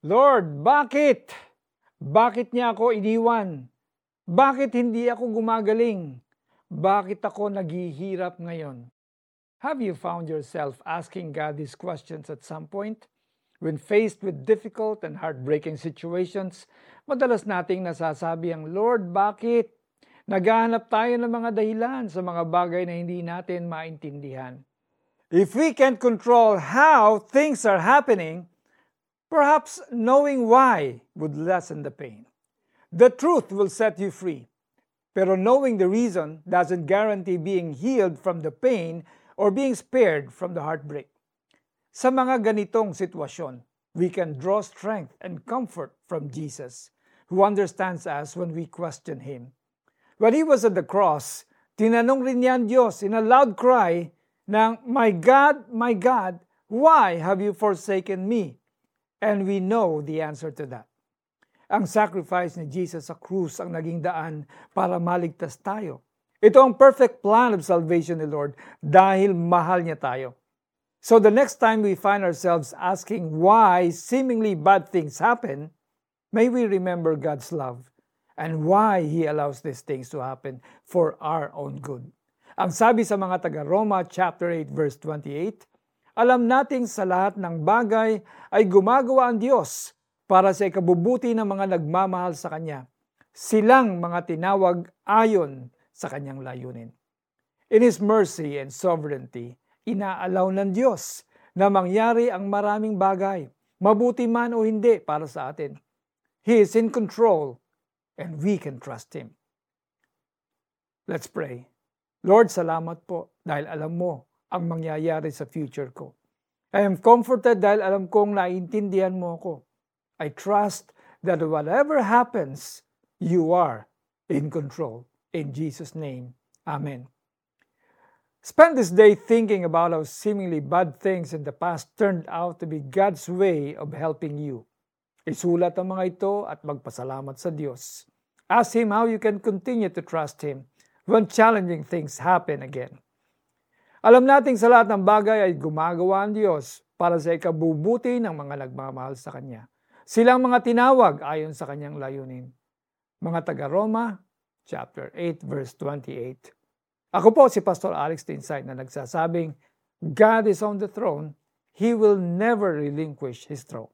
Lord, bakit? Bakit niya ako iniwan? Bakit hindi ako gumagaling? Bakit ako naghihirap ngayon? Have you found yourself asking God these questions at some point? When faced with difficult and heartbreaking situations, madalas nating nasasabi ang, Lord, bakit? Naghahanap tayo ng mga dahilan sa mga bagay na hindi natin maintindihan. If we can't control how things are happening, Perhaps knowing why would lessen the pain. The truth will set you free. Pero knowing the reason doesn't guarantee being healed from the pain or being spared from the heartbreak. Sa mga ganitong sitwasyon, we can draw strength and comfort from Jesus, who understands us when we question Him. When He was at the cross, tinanong rin niya ang Diyos in a loud cry ng, My God, my God, why have you forsaken me? And we know the answer to that. Ang sacrifice ni Jesus sa krus ang naging daan para maligtas tayo. Ito ang perfect plan of salvation ni Lord dahil mahal niya tayo. So the next time we find ourselves asking why seemingly bad things happen, may we remember God's love and why He allows these things to happen for our own good. Ang sabi sa mga taga-Roma chapter 8 verse 28, alam nating sa lahat ng bagay ay gumagawa ang Diyos para sa ikabubuti ng mga nagmamahal sa Kanya. Silang mga tinawag ayon sa Kanyang layunin. In His mercy and sovereignty, inaalaw ng Diyos na mangyari ang maraming bagay, mabuti man o hindi para sa atin. He is in control and we can trust Him. Let's pray. Lord, salamat po dahil alam mo ang mangyayari sa future ko. I am comforted dahil alam kong naiintindihan mo ako. I trust that whatever happens, you are in control. In Jesus' name, Amen. Spend this day thinking about how seemingly bad things in the past turned out to be God's way of helping you. Isulat ang mga ito at magpasalamat sa Diyos. Ask Him how you can continue to trust Him when challenging things happen again. Alam nating sa lahat ng bagay ay gumagawa ang Diyos para sa ikabubuti ng mga nagmamahal sa Kanya. Silang mga tinawag ayon sa Kanyang layunin. Mga taga-Roma, chapter 8, verse 28. Ako po si Pastor Alex Tinsay na nagsasabing, God is on the throne, He will never relinquish His throne.